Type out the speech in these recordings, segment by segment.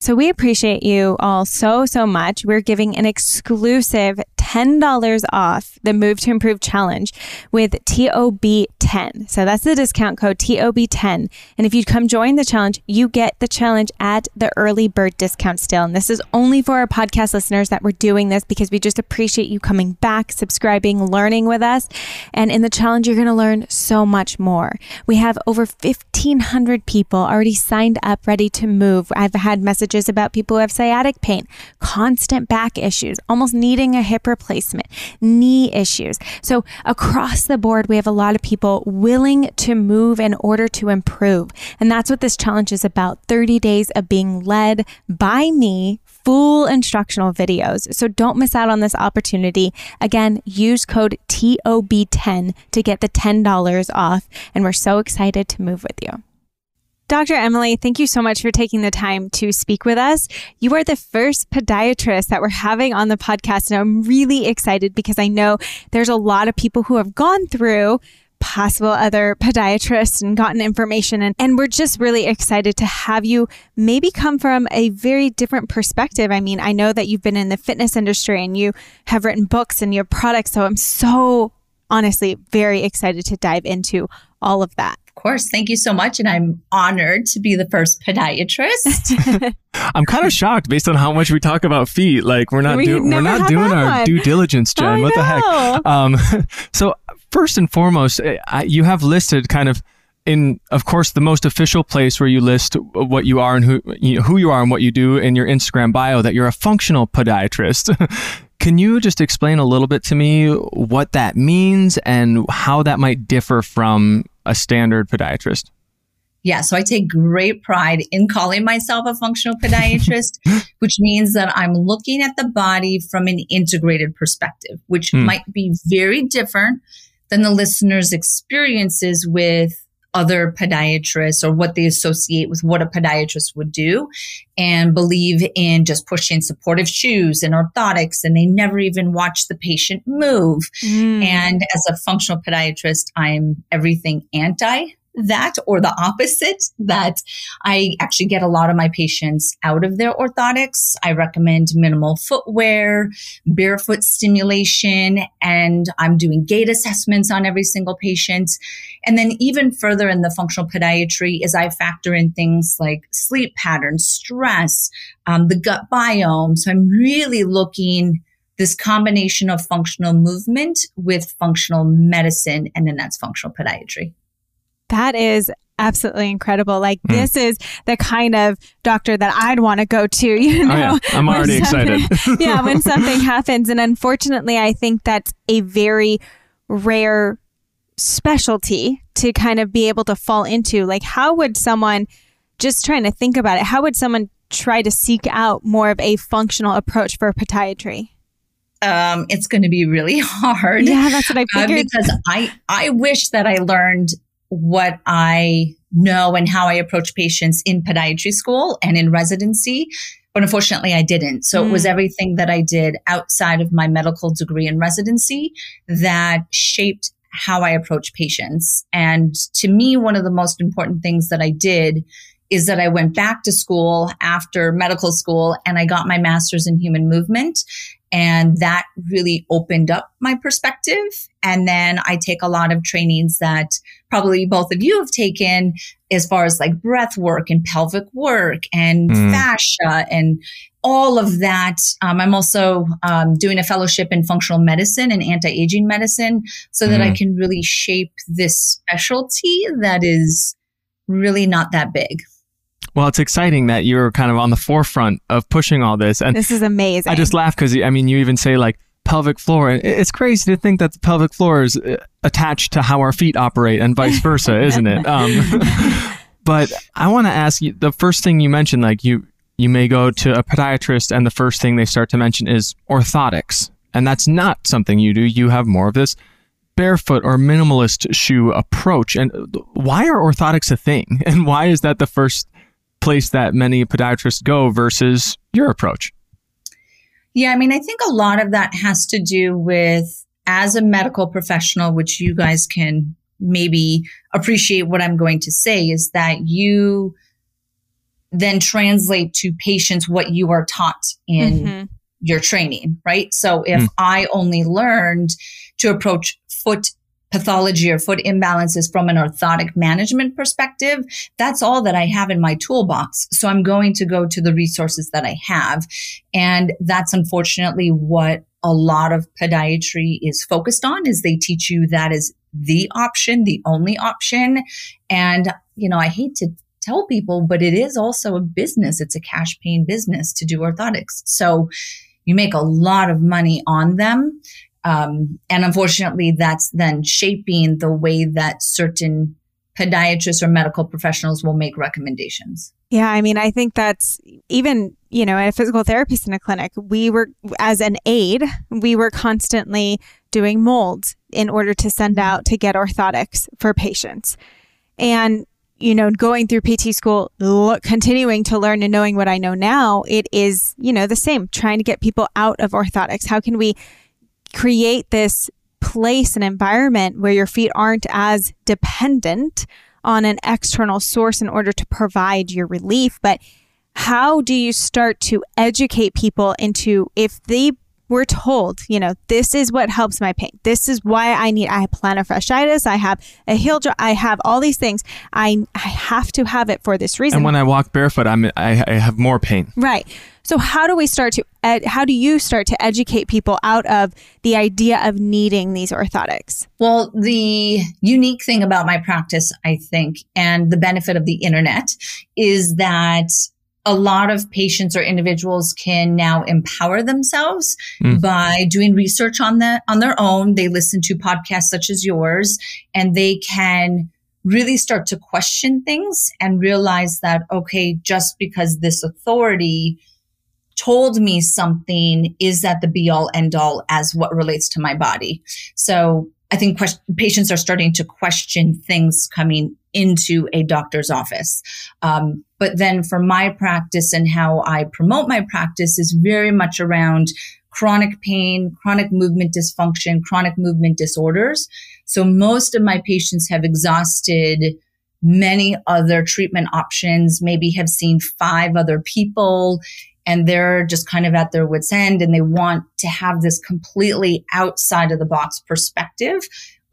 So, we appreciate you all so, so much. We're giving an exclusive $10 off the Move to Improve challenge with TOB10. So that's the discount code TOB10. And if you come join the challenge, you get the challenge at the early bird discount still. And this is only for our podcast listeners that we're doing this because we just appreciate you coming back, subscribing, learning with us. And in the challenge, you're going to learn so much more. We have over 1,500 people already signed up, ready to move. I've had messages about people who have sciatic pain, constant back issues, almost needing a hip replacement, knee issues. So across the board, we have a lot of people willing to move in order to improve. And that's what this challenge is about 30 days of being led by me full instructional videos. So don't miss out on this opportunity. Again, use code TOB10 to get the $10 off. And we're so excited to move with you. Dr. Emily, thank you so much for taking the time to speak with us. You are the first podiatrist that we're having on the podcast, and I'm really excited because I know there's a lot of people who have gone through possible other podiatrists and gotten information. And, and we're just really excited to have you maybe come from a very different perspective. I mean, I know that you've been in the fitness industry and you have written books and you have products. So I'm so honestly very excited to dive into all of that course. Thank you so much. And I'm honored to be the first podiatrist. I'm kind of shocked based on how much we talk about feet. Like we're not we doing we're not doing our due diligence, Jen. I what know. the heck? Um, so first and foremost, eh, you have listed kind of in, of course, the most official place where you list what you are and who you know, who you are and what you do in your Instagram bio that you're a functional podiatrist. Can you just explain a little bit to me what that means and how that might differ from a standard podiatrist? Yeah, so I take great pride in calling myself a functional podiatrist, which means that I'm looking at the body from an integrated perspective, which mm. might be very different than the listener's experiences with other podiatrists or what they associate with what a podiatrist would do and believe in just pushing supportive shoes and orthotics and they never even watch the patient move. Mm. And as a functional podiatrist, I'm everything anti that or the opposite that I actually get a lot of my patients out of their orthotics. I recommend minimal footwear, barefoot stimulation, and I'm doing gait assessments on every single patient. And then even further in the functional podiatry is I factor in things like sleep patterns, stress, um, the gut biome. So I'm really looking this combination of functional movement with functional medicine, and then that's functional podiatry. That is absolutely incredible. Like mm. this is the kind of doctor that I'd want to go to, you know. Oh, yeah. I'm already excited. yeah, when something happens and unfortunately I think that's a very rare specialty to kind of be able to fall into. Like how would someone just trying to think about it, how would someone try to seek out more of a functional approach for podiatry? Um, it's going to be really hard. Yeah, that's what I uh, figured. Uh, because I, I wish that I learned what I know and how I approach patients in podiatry school and in residency. But unfortunately, I didn't. So mm. it was mm. everything that I did outside of my medical degree and residency that shaped how I approach patients. And to me, one of the most important things that I did is that I went back to school after medical school and I got my master's in human movement. And that really opened up my perspective. And then I take a lot of trainings that probably both of you have taken as far as like breath work and pelvic work and mm. fascia and all of that. Um, I'm also um, doing a fellowship in functional medicine and anti-aging medicine so that mm. I can really shape this specialty that is really not that big. Well, it's exciting that you're kind of on the forefront of pushing all this. And this is amazing. I just laugh because, I mean, you even say like pelvic floor. It's crazy to think that the pelvic floor is uh, attached to how our feet operate and vice versa, isn't it? Um, but I want to ask you the first thing you mentioned, like you, you may go to a podiatrist and the first thing they start to mention is orthotics. And that's not something you do. You have more of this barefoot or minimalist shoe approach. And why are orthotics a thing? And why is that the first place that many podiatrists go versus your approach? Yeah, I mean, I think a lot of that has to do with as a medical professional, which you guys can maybe appreciate what I'm going to say, is that you then translate to patients what you are taught in mm-hmm. your training, right? So if mm. I only learned to approach foot pathology or foot imbalances from an orthotic management perspective, that's all that I have in my toolbox. So I'm going to go to the resources that I have. And that's unfortunately what a lot of podiatry is focused on is they teach you that is the option, the only option. And, you know, I hate to tell people, but it is also a business. It's a cash paying business to do orthotics. So you make a lot of money on them. Um, and unfortunately, that's then shaping the way that certain podiatrists or medical professionals will make recommendations. Yeah, I mean, I think that's even, you know, a physical therapist in a clinic, we were, as an aide, we were constantly doing molds in order to send mm-hmm. out to get orthotics for patients. And, you know, going through PT school, look, continuing to learn and knowing what I know now, it is, you know, the same, trying to get people out of orthotics. How can we create this place and environment where your feet aren't as dependent on an external source in order to provide your relief. But how do you start to educate people into if they were told, you know, this is what helps my pain. This is why I need, I have plantar fasciitis. I have a heel joint. I have all these things. I, I have to have it for this reason. And when I walk barefoot, I'm, I, I have more pain. Right. So how do we start to, ed- how do you start to educate people out of the idea of needing these orthotics? Well, the unique thing about my practice, I think, and the benefit of the internet is that a lot of patients or individuals can now empower themselves mm. by doing research on the on their own. They listen to podcasts such as yours and they can really start to question things and realize that okay, just because this authority told me something is that the be all end all as what relates to my body. So I think patients are starting to question things coming into a doctor's office. Um, but then for my practice and how I promote my practice is very much around chronic pain, chronic movement dysfunction, chronic movement disorders. So most of my patients have exhausted many other treatment options, maybe have seen five other people and they're just kind of at their wits end and they want to have this completely outside of the box perspective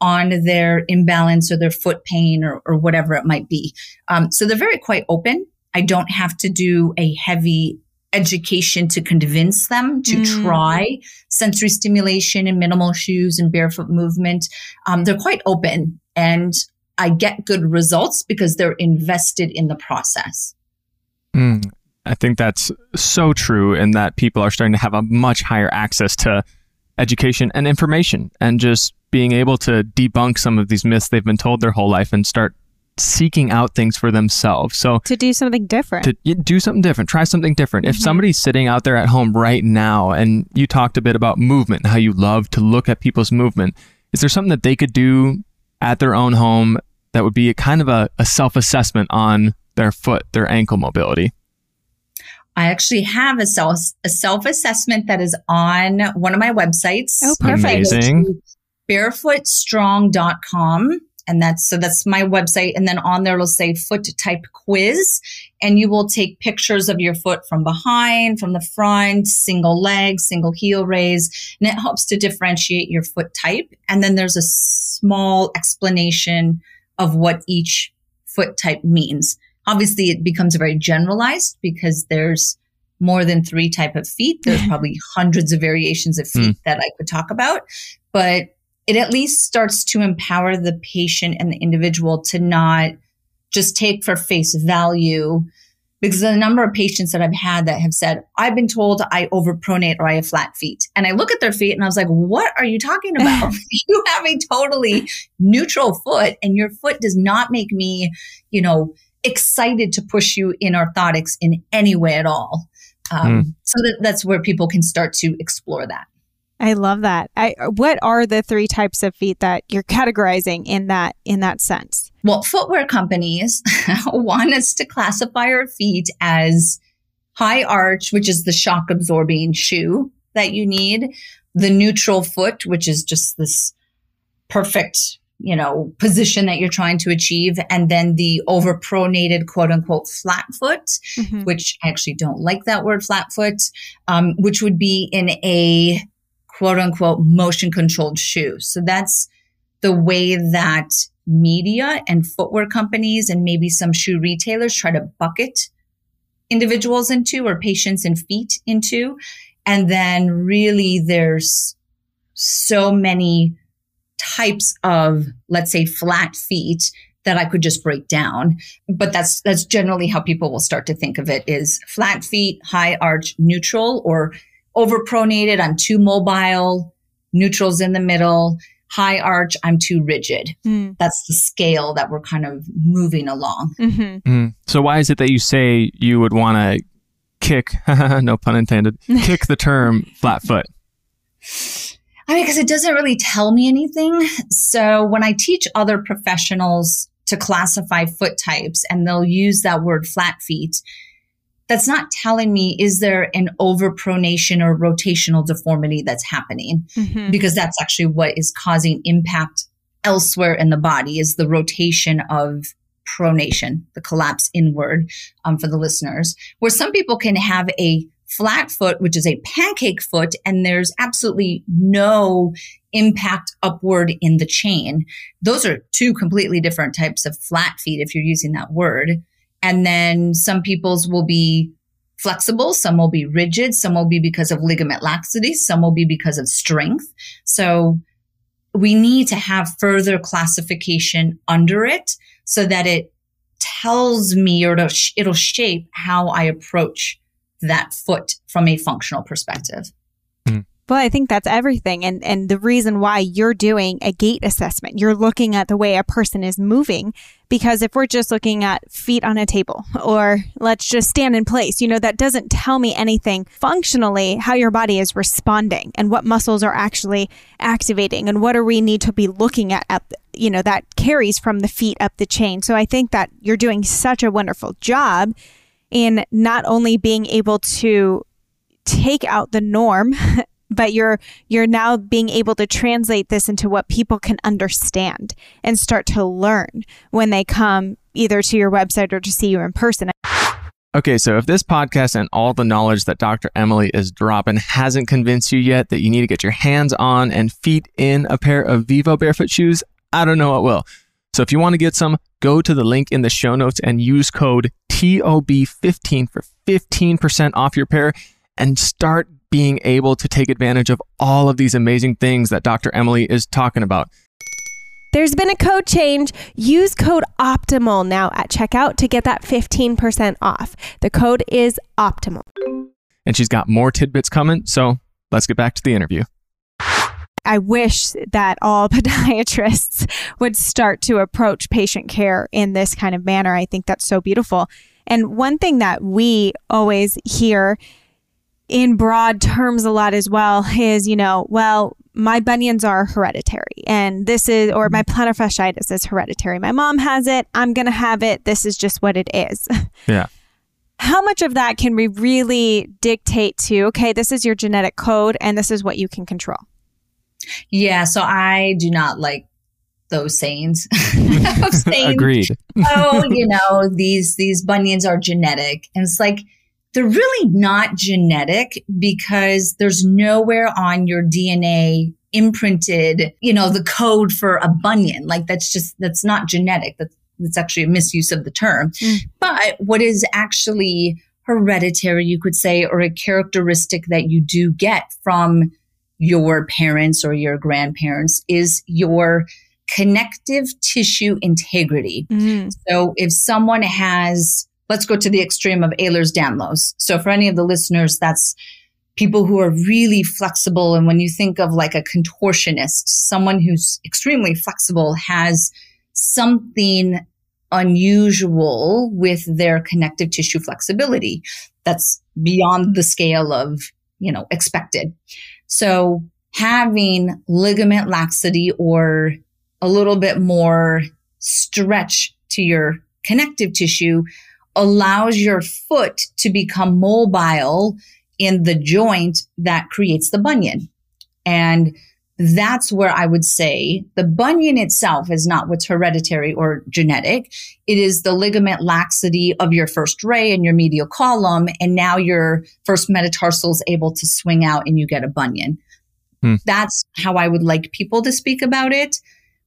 on their imbalance or their foot pain or, or whatever it might be. Um, so they're very quite open. I don't have to do a heavy education to convince them to mm. try sensory stimulation and minimal shoes and barefoot movement. Um, they're quite open and I get good results because they're invested in the process. Mm. I think that's so true, and that people are starting to have a much higher access to education and information, and just being able to debunk some of these myths they've been told their whole life and start seeking out things for themselves. So to do something different, to do something different, try something different. Mm-hmm. If somebody's sitting out there at home right now, and you talked a bit about movement and how you love to look at people's movement, is there something that they could do at their own home that would be a kind of a, a self assessment on their foot, their ankle mobility? I actually have a self a self assessment that is on one of my websites. Oh, perfect. Amazing. Barefootstrong.com. And that's so that's my website. And then on there it'll say foot type quiz. And you will take pictures of your foot from behind, from the front, single leg, single heel raise. And it helps to differentiate your foot type. And then there's a small explanation of what each foot type means. Obviously, it becomes very generalized because there's more than three type of feet. There's probably hundreds of variations of feet mm. that I could talk about, but it at least starts to empower the patient and the individual to not just take for face value because the number of patients that I've had that have said, I've been told I overpronate or I have flat feet. And I look at their feet and I was like, what are you talking about? you have a totally neutral foot and your foot does not make me, you know, excited to push you in orthotics in any way at all. Um, mm. So that, that's where people can start to explore that. I love that. I, what are the three types of feet that you're categorizing in that in that sense? Well, footwear companies want us to classify our feet as high arch, which is the shock absorbing shoe that you need, the neutral foot, which is just this perfect, you know, position that you're trying to achieve, and then the overpronated quote unquote flat foot, mm-hmm. which I actually don't like that word flat foot, um, which would be in a quote unquote motion controlled shoe. So that's the way that media and footwear companies and maybe some shoe retailers try to bucket individuals into or patients and feet into. And then really there's so many types of, let's say, flat feet that I could just break down. But that's, that's generally how people will start to think of it is flat feet, high arch, neutral or overpronated. I'm too mobile, neutrals in the middle, high arch. I'm too rigid. Mm. That's the scale that we're kind of moving along. Mm-hmm. Mm. So why is it that you say you would want to kick, no pun intended, kick the term flat foot? I mean, because it doesn't really tell me anything. So when I teach other professionals to classify foot types and they'll use that word flat feet, that's not telling me is there an overpronation or rotational deformity that's happening mm-hmm. because that's actually what is causing impact elsewhere in the body is the rotation of pronation the collapse inward um, for the listeners where some people can have a flat foot which is a pancake foot and there's absolutely no impact upward in the chain those are two completely different types of flat feet if you're using that word and then some people's will be flexible, some will be rigid, some will be because of ligament laxity, some will be because of strength. So we need to have further classification under it so that it tells me or it'll shape how I approach that foot from a functional perspective. Hmm. Well, I think that's everything. And, and the reason why you're doing a gait assessment, you're looking at the way a person is moving. Because if we're just looking at feet on a table or let's just stand in place, you know, that doesn't tell me anything functionally how your body is responding and what muscles are actually activating and what do we need to be looking at, at you know, that carries from the feet up the chain. So I think that you're doing such a wonderful job in not only being able to take out the norm but you're you're now being able to translate this into what people can understand and start to learn when they come either to your website or to see you in person. Okay, so if this podcast and all the knowledge that Dr. Emily is dropping hasn't convinced you yet that you need to get your hands on and feet in a pair of Vivo barefoot shoes, I don't know what will. So if you want to get some, go to the link in the show notes and use code TOB15 for 15% off your pair and start being able to take advantage of all of these amazing things that Dr. Emily is talking about. There's been a code change. Use code OPTIMAL now at checkout to get that 15% off. The code is OPTIMAL. And she's got more tidbits coming, so let's get back to the interview. I wish that all podiatrists would start to approach patient care in this kind of manner. I think that's so beautiful. And one thing that we always hear in broad terms a lot as well is, you know, well, my bunions are hereditary and this is, or my mm-hmm. plantar fasciitis is hereditary. My mom has it. I'm going to have it. This is just what it is. Yeah. How much of that can we really dictate to, okay, this is your genetic code and this is what you can control? Yeah. So I do not like those sayings. saying, Agreed. oh, you know, these, these bunions are genetic. And it's like, they're really not genetic because there's nowhere on your DNA imprinted, you know, the code for a bunion. Like that's just, that's not genetic. That's, that's actually a misuse of the term. Mm. But what is actually hereditary, you could say, or a characteristic that you do get from your parents or your grandparents is your connective tissue integrity. Mm. So if someone has let's go to the extreme of Ehlers-Danlos. So for any of the listeners, that's people who are really flexible. And when you think of like a contortionist, someone who's extremely flexible has something unusual with their connective tissue flexibility that's beyond the scale of, you know, expected. So having ligament laxity or a little bit more stretch to your connective tissue allows your foot to become mobile in the joint that creates the bunion. And that's where I would say the bunion itself is not what's hereditary or genetic. It is the ligament laxity of your first ray and your medial column. And now your first metatarsal is able to swing out and you get a bunion. Hmm. That's how I would like people to speak about it.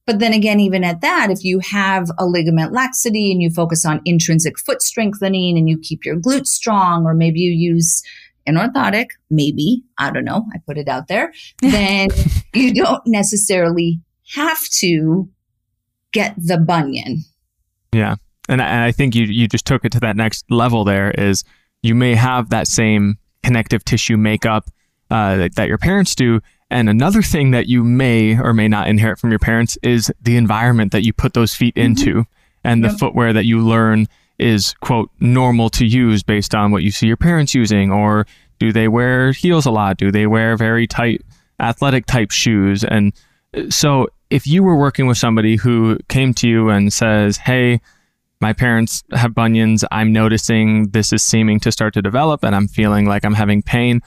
But then again, even at that, if you have a ligament laxity and you focus on intrinsic foot strengthening and you keep your glutes strong, or maybe you use an orthotic, maybe, I don't know, I put it out there, then you don't necessarily have to get the bunion. Yeah. And I, and I think you, you just took it to that next level there is you may have that same connective tissue makeup uh, that, that your parents do, and another thing that you may or may not inherit from your parents is the environment that you put those feet mm-hmm. into and yep. the footwear that you learn is quote normal to use based on what you see your parents using or do they wear heels a lot? Do they wear very tight athletic type shoes? And uh, so if you were working with somebody who came to you and says hey my parents have bunions. I'm noticing this is seeming to start to develop and i'm feeling like i'm having pain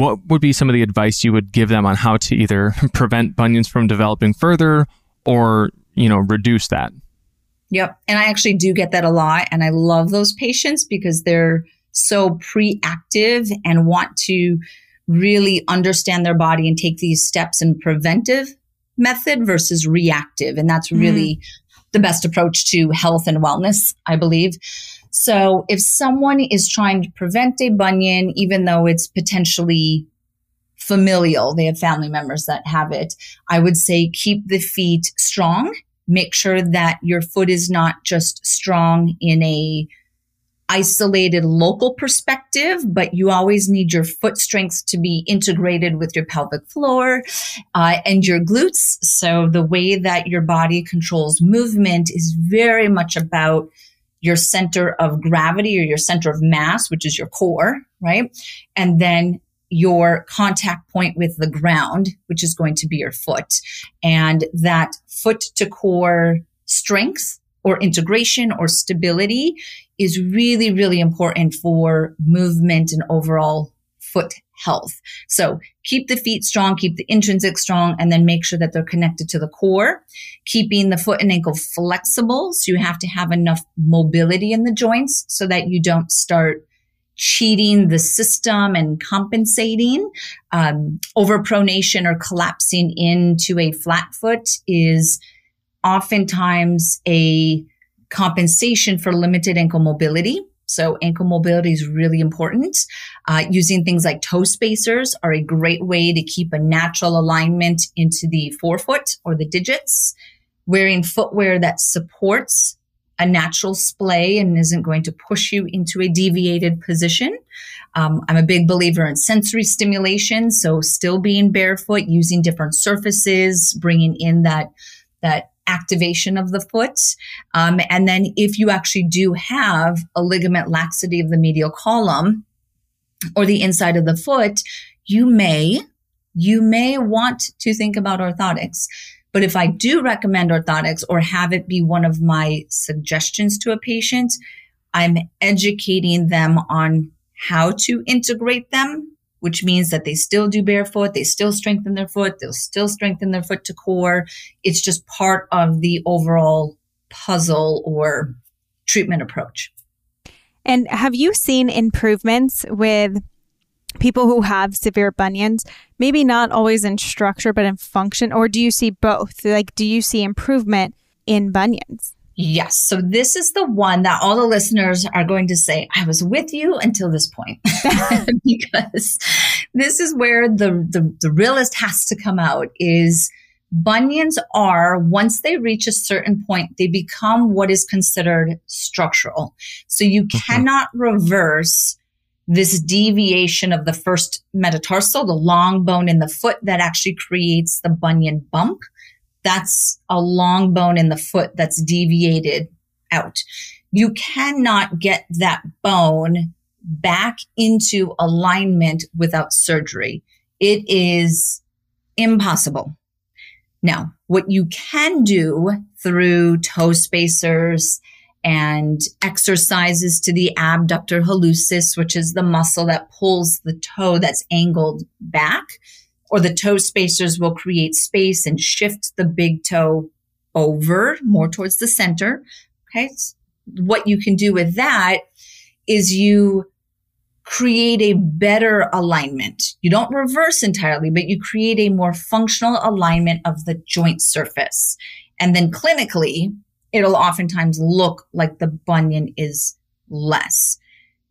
what would be some of the advice you would give them on how to either prevent bunions from developing further or, you know, reduce that? Yep. And I actually do get that a lot. And I love those patients because they're so preactive and want to really understand their body and take these steps in preventive method versus reactive. And that's mm-hmm. really mm. the best approach to health and wellness, I believe. So if someone is trying to prevent a bunion, even though it's potentially familial, they have family members that have it, I would say keep the feet strong. Make sure that your foot is not just strong in a isolated local perspective, but you always need your foot strength to be integrated with your pelvic floor uh, and your glutes. So the way that your body controls movement is very much about your center of gravity or your center of mass, which is your core, right? And then your contact point with the ground, which is going to be your foot. And that foot to core strength or integration or stability is really, really important for movement and overall foot health. So keep the feet strong, keep the intrinsic strong, and then make sure that they're connected to the core, keeping the foot and ankle flexible. So you have to have enough mobility in the joints so that you don't start cheating the system and compensating. Um, overpronation or collapsing into a flat foot is oftentimes a compensation for limited ankle mobility. So ankle mobility is really important. Uh, using things like toe spacers are a great way to keep a natural alignment into the forefoot or the digits. Wearing footwear that supports a natural splay and isn't going to push you into a deviated position. Um, I'm a big believer in sensory stimulation. So still being barefoot, using different surfaces, bringing in that, that activation of the foot. Um, and then if you actually do have a ligament laxity of the medial column or the inside of the foot, you may, you may want to think about orthotics. But if I do recommend orthotics or have it be one of my suggestions to a patient, I'm educating them on how to integrate them which means that they still do barefoot, they still strengthen their foot, they'll still strengthen their foot to core. It's just part of the overall puzzle or treatment approach. And have you seen improvements with people who have severe bunions? Maybe not always in structure, but in function, or do you see both? Like, do you see improvement in bunions? Yes. So this is the one that all the listeners are going to say, I was with you until this point. because this is where the, the, the realist has to come out is bunions are, once they reach a certain point, they become what is considered structural. So you mm-hmm. cannot reverse this deviation of the first metatarsal, the long bone in the foot that actually creates the bunion bump that's a long bone in the foot that's deviated out. You cannot get that bone back into alignment without surgery. It is impossible. Now, what you can do through toe spacers and exercises to the abductor hallucis, which is the muscle that pulls the toe that's angled back, or the toe spacers will create space and shift the big toe over more towards the center. Okay. What you can do with that is you create a better alignment. You don't reverse entirely, but you create a more functional alignment of the joint surface. And then clinically, it'll oftentimes look like the bunion is less.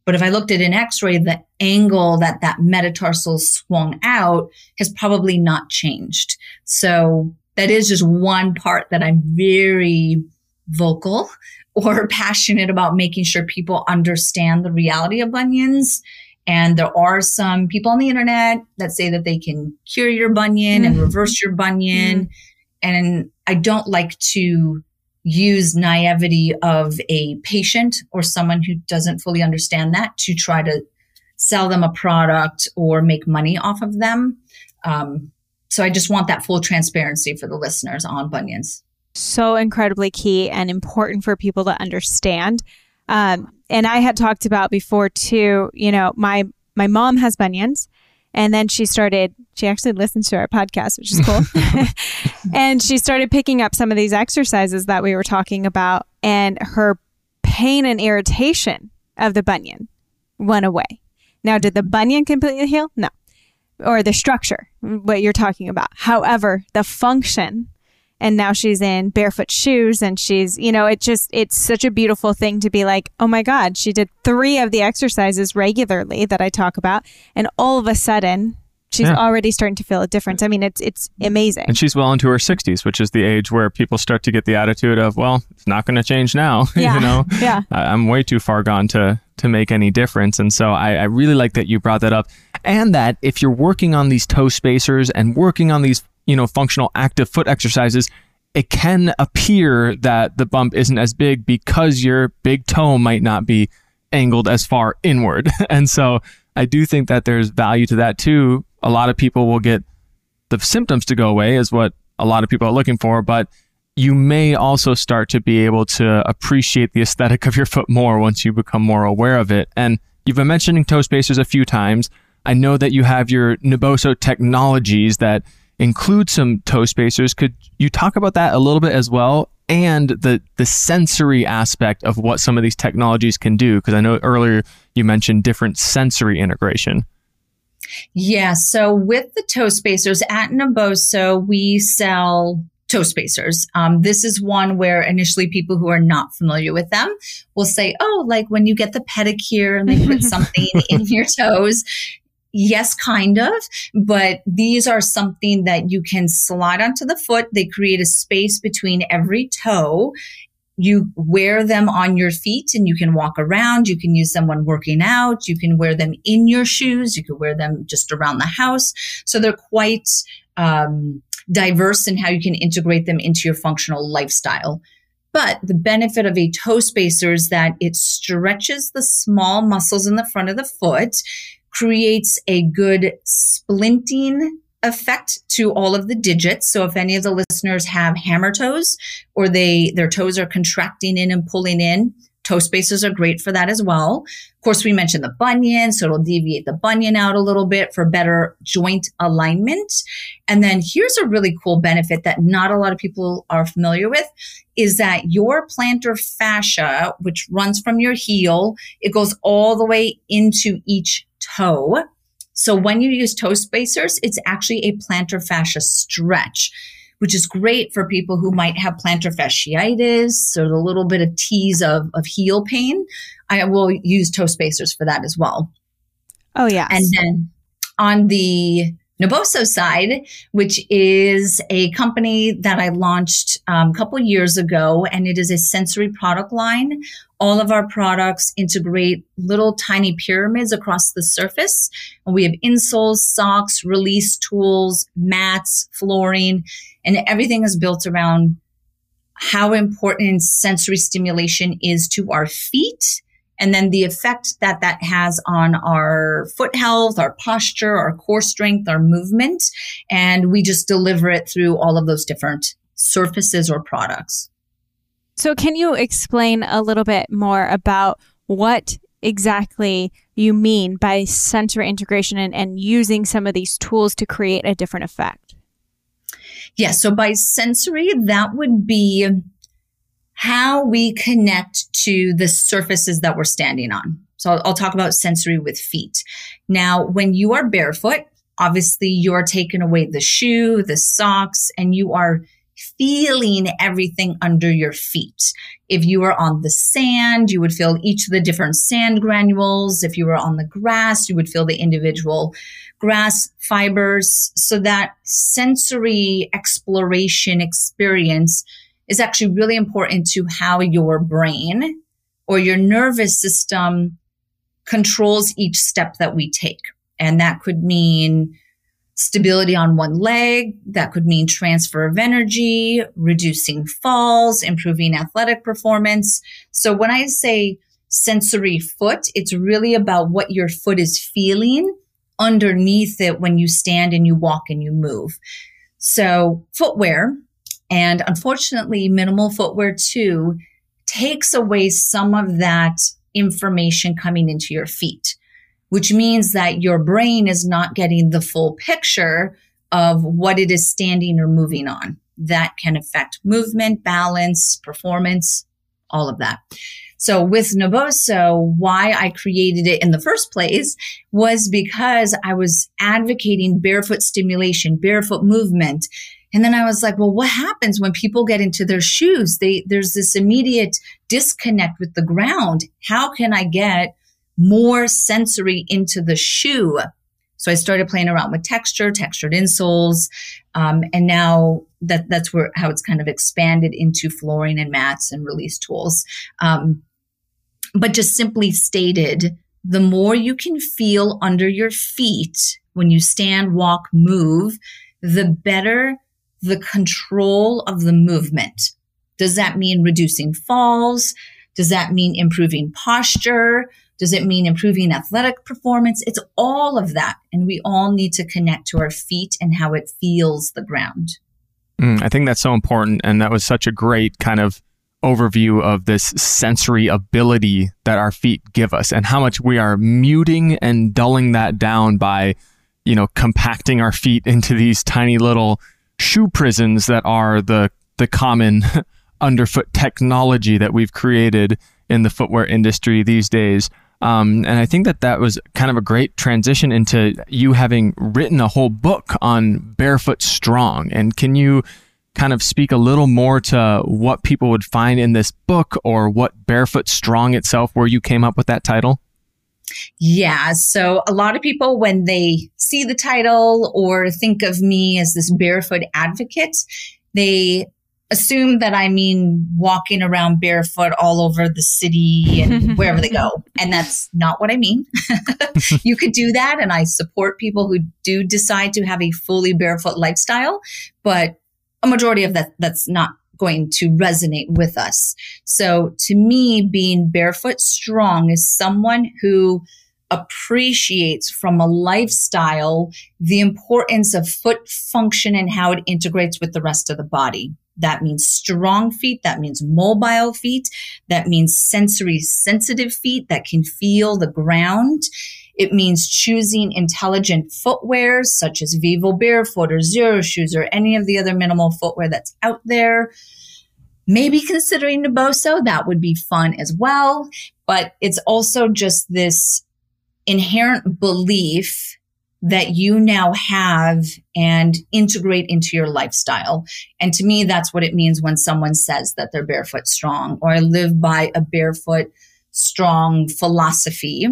But if I looked at an x-ray, the angle that that metatarsal swung out has probably not changed. So that is just one part that I'm very vocal or passionate about making sure people understand the reality of bunions. And there are some people on the internet that say that they can cure your bunion mm-hmm. and reverse your bunion. Mm-hmm. And I don't like to use naivety of a patient or someone who doesn't fully understand that to try to sell them a product or make money off of them. Um, so I just want that full transparency for the listeners on bunions. So incredibly key and important for people to understand. Um, and I had talked about before too. You know, my my mom has bunions, and then she started. She actually listens to our podcast, which is cool. and she started picking up some of these exercises that we were talking about, and her pain and irritation of the bunion went away. Now, did the bunion completely heal? No. Or the structure, what you're talking about. However, the function and now she's in barefoot shoes and she's you know it just it's such a beautiful thing to be like oh my god she did three of the exercises regularly that i talk about. And all of a sudden she's yeah. already starting to feel a difference. I mean it's it's mm-hmm. amazing. And she's well into her 60s which is the age where people start to get the attitude of well it's not going to change now yeah. you know? Yeah. I'm way too far gone to to make any difference. And so I, I really like that you brought that up. And that if you're working on these toe spacers and working on these you know, functional active foot exercises, it can appear that the bump isn't as big because your big toe might not be angled as far inward. and so I do think that there's value to that too. A lot of people will get the symptoms to go away, is what a lot of people are looking for, but you may also start to be able to appreciate the aesthetic of your foot more once you become more aware of it. And you've been mentioning toe spacers a few times. I know that you have your Naboso technologies that include some toe spacers. Could you talk about that a little bit as well? And the the sensory aspect of what some of these technologies can do, because I know earlier you mentioned different sensory integration. Yeah. So with the toe spacers at Naboso, we sell toe spacers. Um, this is one where initially people who are not familiar with them will say, Oh, like when you get the pedicure and they put something in your toes, Yes, kind of, but these are something that you can slide onto the foot. They create a space between every toe. You wear them on your feet and you can walk around. You can use them when working out. You can wear them in your shoes. You can wear them just around the house. So they're quite um, diverse in how you can integrate them into your functional lifestyle. But the benefit of a toe spacer is that it stretches the small muscles in the front of the foot creates a good splinting effect to all of the digits. So if any of the listeners have hammer toes or they their toes are contracting in and pulling in, toe spacers are great for that as well. Of course, we mentioned the bunion, so it'll deviate the bunion out a little bit for better joint alignment. And then here's a really cool benefit that not a lot of people are familiar with is that your plantar fascia, which runs from your heel, it goes all the way into each toe. So when you use toe spacers, it's actually a plantar fascia stretch, which is great for people who might have plantar fasciitis or a little bit of tease of, of heel pain. I will use toe spacers for that as well. Oh, yeah. And then on the Naboso side, which is a company that I launched um, a couple years ago, and it is a sensory product line. All of our products integrate little tiny pyramids across the surface. And we have insoles, socks, release tools, mats, flooring, and everything is built around how important sensory stimulation is to our feet and then the effect that that has on our foot health, our posture, our core strength, our movement. And we just deliver it through all of those different surfaces or products. So, can you explain a little bit more about what exactly you mean by sensory integration and, and using some of these tools to create a different effect? Yes. Yeah, so, by sensory, that would be how we connect to the surfaces that we're standing on. So I'll, talk about sensory with feet. Now, when you are barefoot, obviously you're taking away the shoe, the socks, and you are feeling everything under your feet. If you were on the sand, you would feel each of the different sand granules. If you were on the grass, you would feel the individual grass fibers. So that sensory exploration experience is actually really important to how your brain or your nervous system controls each step that we take. And that could mean stability on one leg. That could mean transfer of energy, reducing falls, improving athletic performance. So when I say sensory foot, it's really about what your foot is feeling underneath it when you stand and you walk and you move. So footwear and unfortunately, minimal footwear too takes away some of that information coming into your feet, which means that your brain is not getting the full picture of what it is standing or moving on. That can affect movement, balance, performance, all of that. So with Naboso, why I created it in the first place was because I was advocating barefoot stimulation, barefoot movement, and then I was like, well, what happens when people get into their shoes? They, there's this immediate disconnect with the ground. How can I get more sensory into the shoe? So I started playing around with texture, textured insoles. Um, and now that, that's where, how it's kind of expanded into flooring and mats and release tools. Um, but just simply stated, the more you can feel under your feet when you stand, walk, move, the better the control of the movement. Does that mean reducing falls? Does that mean improving posture? Does it mean improving athletic performance? It's all of that. And we all need to connect to our feet and how it feels the ground. Mm, I think that's so important. And that was such a great kind of overview of this sensory ability that our feet give us and how much we are muting and dulling that down by, you know, compacting our feet into these tiny little shoe prisons that are the the common underfoot technology that we've created in the footwear industry these days. Um, and I think that that was kind of a great transition into you having written a whole book on barefoot strong. And can you kind of speak a little more to what people would find in this book or what barefoot strong itself, where you came up with that title? Yeah. So a lot of people, when they see the title or think of me as this barefoot advocate, they assume that I mean walking around barefoot all over the city and wherever they go. And that's not what I mean. you could do that. And I support people who do decide to have a fully barefoot lifestyle, but a majority of that, that's not going to resonate with us. So to me, being barefoot strong is someone who appreciates from a lifestyle the importance of foot function and how it integrates with the rest of the body. That means strong feet. That means mobile feet. That means sensory sensitive feet that can feel the ground. It means choosing intelligent footwear such as Vivo Barefoot or Xero shoes or any of the other minimal footwear that's out there. Maybe considering Naboso, that would be fun as well. But it's also just this inherent belief that you now have and integrate into your lifestyle. And to me, that's what it means when someone says that they're barefoot strong or I live by a barefoot strong philosophy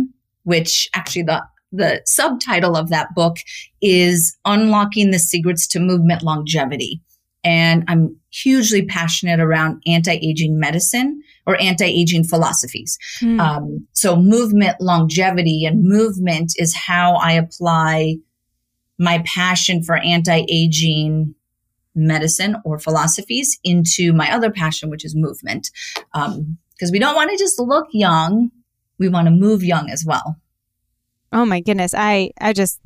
which actually the the subtitle of that book is Unlocking the Secrets to Movement Longevity. And I'm hugely passionate around anti-aging medicine or anti-aging philosophies. Mm. Um, so movement longevity and movement is how I apply my passion for anti-aging medicine or philosophies into my other passion, which is movement. Because um, we don't want to just look young we want to move young as well. Oh my goodness. I, I just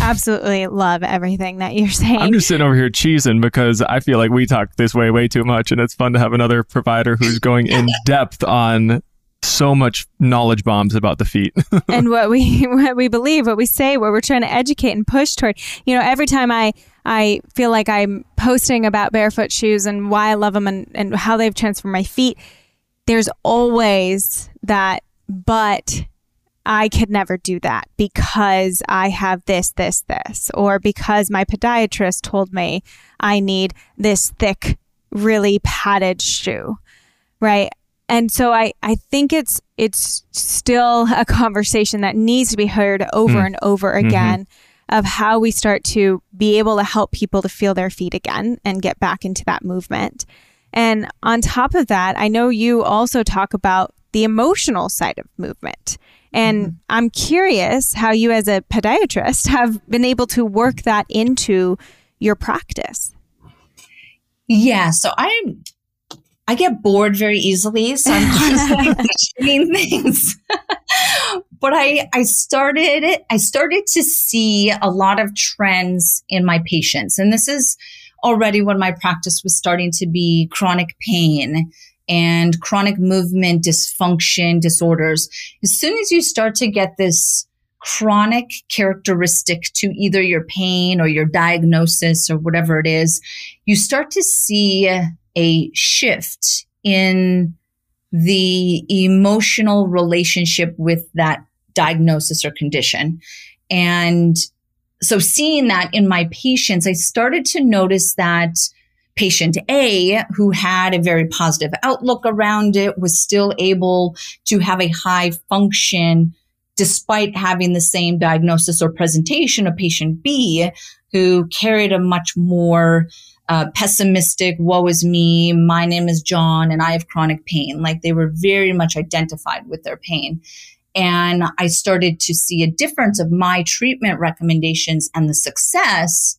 absolutely love everything that you're saying. I'm just sitting over here cheesing because I feel like we talk this way way too much, and it's fun to have another provider who's going in depth on so much knowledge bombs about the feet and what we what we believe, what we say, what we're trying to educate and push toward. You know, every time I I feel like I'm posting about barefoot shoes and why I love them and, and how they've transformed my feet, there's always that but I could never do that because I have this, this, this, or because my podiatrist told me I need this thick, really padded shoe. Right. And so I, I think it's it's still a conversation that needs to be heard over mm. and over mm-hmm. again mm-hmm. of how we start to be able to help people to feel their feet again and get back into that movement. And on top of that, I know you also talk about the emotional side of movement and mm-hmm. I'm curious how you, as a podiatrist, have been able to work that into your practice. Yeah. So I'm, I get bored very easily, so I'm constantly questioning things. but I I started I started to see a lot of trends in my patients, and this is already when my practice was starting to be chronic pain and chronic movement dysfunction disorders. As soon as you start to get this chronic characteristic to either your pain or your diagnosis or whatever it is, you start to see a shift in the emotional relationship with that diagnosis or condition. And so seeing that in my patients, I started to notice that patient A, who had a very positive outlook around it, was still able to have a high function despite having the same diagnosis or presentation of patient B, who carried a much more uh, pessimistic, woe is me, my name is John, and I have chronic pain. Like they were very much identified with their pain. And I started to see a difference of my treatment recommendations and the success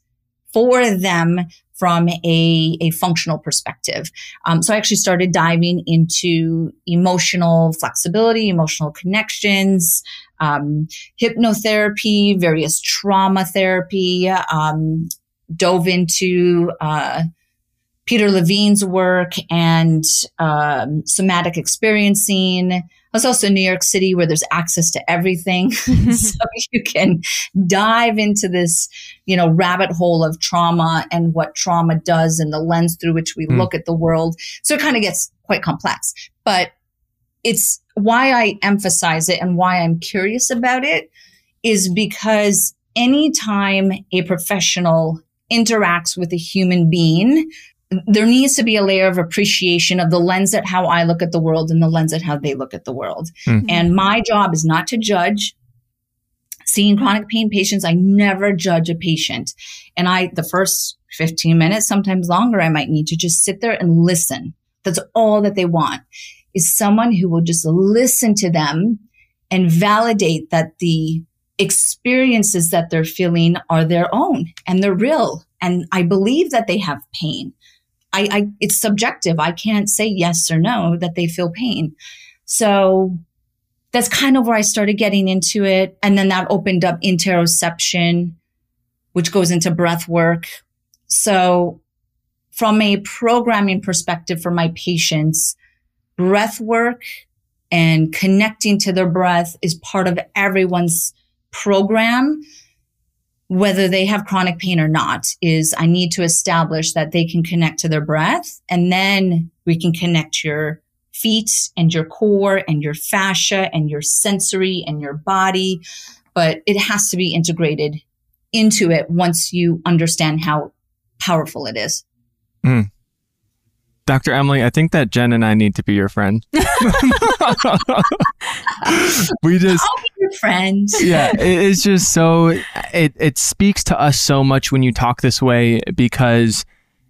for them from a, a functional perspective. Um, so I actually started diving into emotional flexibility, emotional connections, um, hypnotherapy, various trauma therapy, um, dove into uh, Peter Levine's work and um, somatic experiencing. Was also in New York City where there's access to everything. so you can dive into this, you know, rabbit hole of trauma and what trauma does and the lens through which we mm. look at the world. So it kind of gets quite complex, but it's why I emphasize it and why I'm curious about it is because anytime a professional interacts with a human being, there needs to be a layer of appreciation of the lens at how I look at the world and the lens at how they look at the world. Mm-hmm. And my job is not to judge. Seeing chronic pain patients, I never judge a patient. And I, the first 15 minutes, sometimes longer, I might need to just sit there and listen. That's all that they want is someone who will just listen to them and validate that the experiences that they're feeling are their own and they're real. And I believe that they have pain. I, I, it's subjective. I can't say yes or no that they feel pain. So that's kind of where I started getting into it. And then that opened up interoception, which goes into breath work. So from a programming perspective for my patients, breath work and connecting to their breath is part of everyone's program whether they have chronic pain or not is I need to establish that they can connect to their breath and then we can connect your feet and your core and your fascia and your sensory and your body. But it has to be integrated into it once you understand how powerful it is. Mm. Dr. Emily, I think that Jen and I need to be your friend. we just your friend. yeah, it's just so it it speaks to us so much when you talk this way because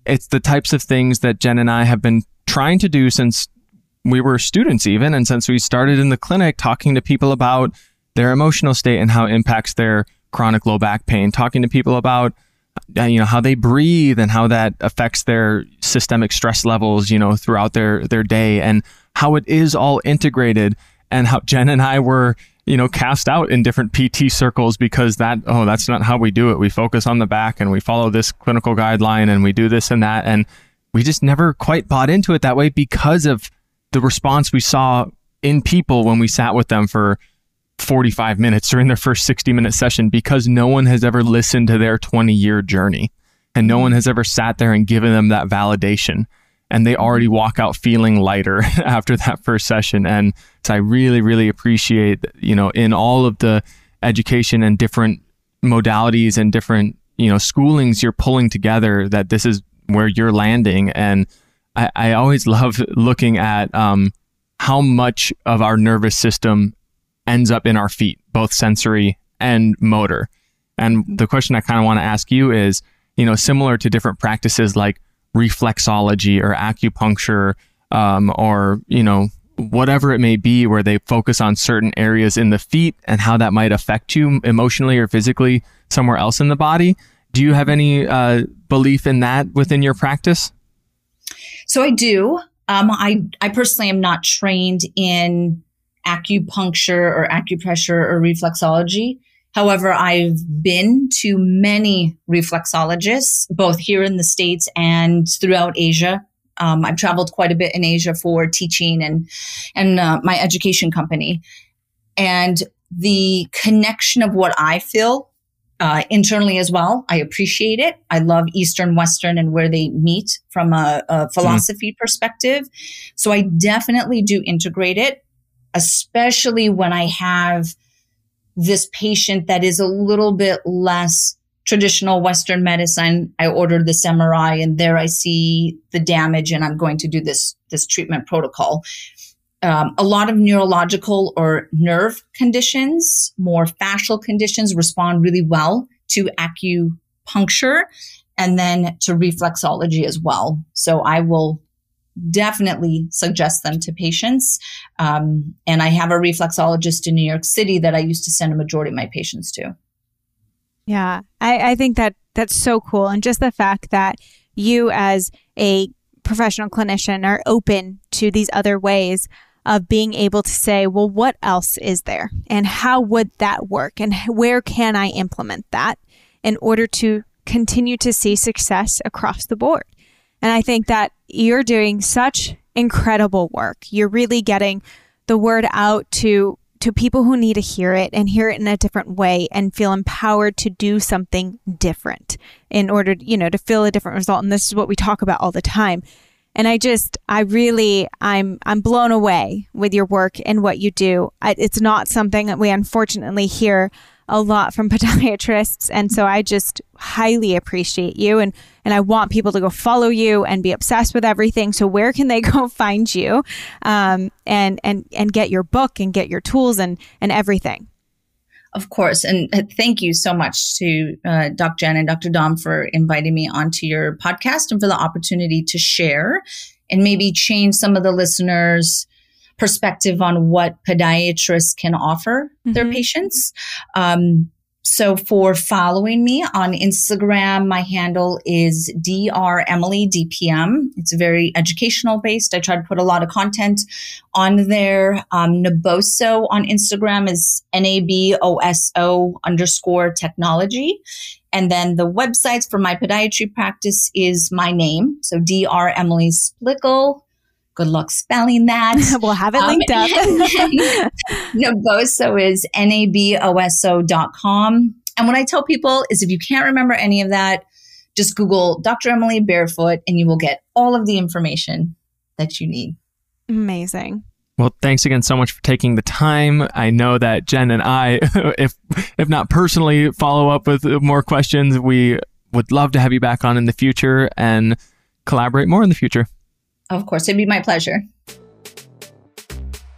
it's the types of things that Jen and I have been trying to do since we were students even and since we started in the clinic talking to people about their emotional state and how it impacts their chronic low back pain, talking to people about uh, you know how they breathe and how that affects their systemic stress levels you know throughout their their day and how it is all integrated and how Jen and I were, you know, cast out in different PT circles because that, oh, that's not how we do it. We focus on the back and we follow this clinical guideline and we do this and that. And we just never quite bought into it that way because of the response we saw in people when we sat with them for 45 minutes during their first 60 minute session because no one has ever listened to their 20 year journey and no one has ever sat there and given them that validation and they already walk out feeling lighter after that first session. And so i really really appreciate you know in all of the education and different modalities and different you know schoolings you're pulling together that this is where you're landing. And i, I always love looking at um, how much of our nervous system ends up in our feet both sensory and motor. And the question i kind of want to ask you is you know similar to different practices like reflexology or acupuncture um, or you know whatever it may be where they focus on certain areas in the feet and how that might affect you emotionally or physically somewhere else in the body. Do you have any uh, belief in that within your practice? So i do. Um, I, I personally am not trained in acupuncture or acupressure or reflexology However, I've been to many reflexologists, both here in the States and throughout Asia. Um, I've traveled quite a bit in Asia for teaching and, and uh, my education company. And the connection of what I feel uh, internally as well. I appreciate it. I love Eastern, Western, and where they meet from a, a philosophy mm. perspective. So I definitely do integrate it, especially when I have this patient that is a little bit less traditional Western medicine. I ordered this MRI and there I see the damage and I'm going to do this, this treatment protocol. Um, a lot of neurological or nerve conditions, more fascial conditions respond really well to acupuncture and then to reflexology as well. So I will definitely suggest them to patients. Um, and I have a reflexologist in New York City that I used to send a majority of my patients to. Yeah, I, I think that that's so cool. And just the fact that you, as a professional clinician, are open to these other ways of being able to say, well, what else is there? And how would that work? And where can I implement that in order to continue to see success across the board? And I think that you're doing such incredible work. You're really getting the word out to to people who need to hear it and hear it in a different way and feel empowered to do something different in order, you know, to feel a different result. And this is what we talk about all the time. And I just, I really, I'm, I'm blown away with your work and what you do. I, it's not something that we unfortunately hear a lot from podiatrists. And so I just highly appreciate you and, and I want people to go follow you and be obsessed with everything. So where can they go find you um, and, and, and get your book and get your tools and, and everything? Of course. And uh, thank you so much to uh, Dr. Jen and Dr. Dom for inviting me onto your podcast and for the opportunity to share and maybe change some of the listeners' perspective on what podiatrists can offer mm-hmm. their patients. Um, so for following me on Instagram, my handle is Dr. Emily DPM. It's very educational based. I try to put a lot of content on there. Um, Naboso on Instagram is N-A-B-O-S-O underscore technology. And then the websites for my podiatry practice is my name. So Dr. Emily Splichal Good luck spelling that. we'll have it linked um, up. Naboso is N-A-B-O-S-O dot com. And what I tell people is if you can't remember any of that, just Google Dr. Emily Barefoot and you will get all of the information that you need. Amazing. Well, thanks again so much for taking the time. I know that Jen and I, if if not personally follow up with more questions, we would love to have you back on in the future and collaborate more in the future. Of course, it'd be my pleasure.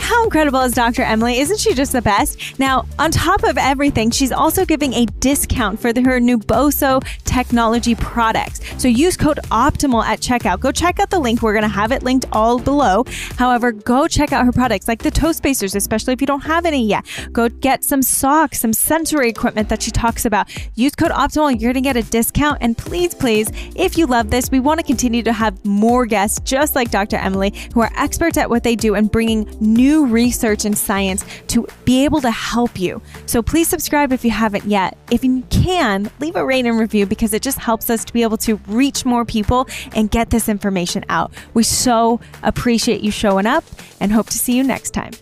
How incredible is Dr. Emily? Isn't she just the best? Now, on top of everything, she's also giving a discount for the, her Naboso technology products. So use code OPTIMAL at checkout. Go check out the link. We're going to have it linked all below. However, go check out her products like the toe spacers, especially if you don't have any yet. Go get some socks, some sensory equipment that she talks about. Use code OPTIMAL. You're going to get a discount. And please, please, if you love this, we want to continue to have more guests just like Dr. Emily who are experts at what they do and bringing new new research and science to be able to help you. So please subscribe if you haven't yet. If you can, leave a rate and review because it just helps us to be able to reach more people and get this information out. We so appreciate you showing up and hope to see you next time.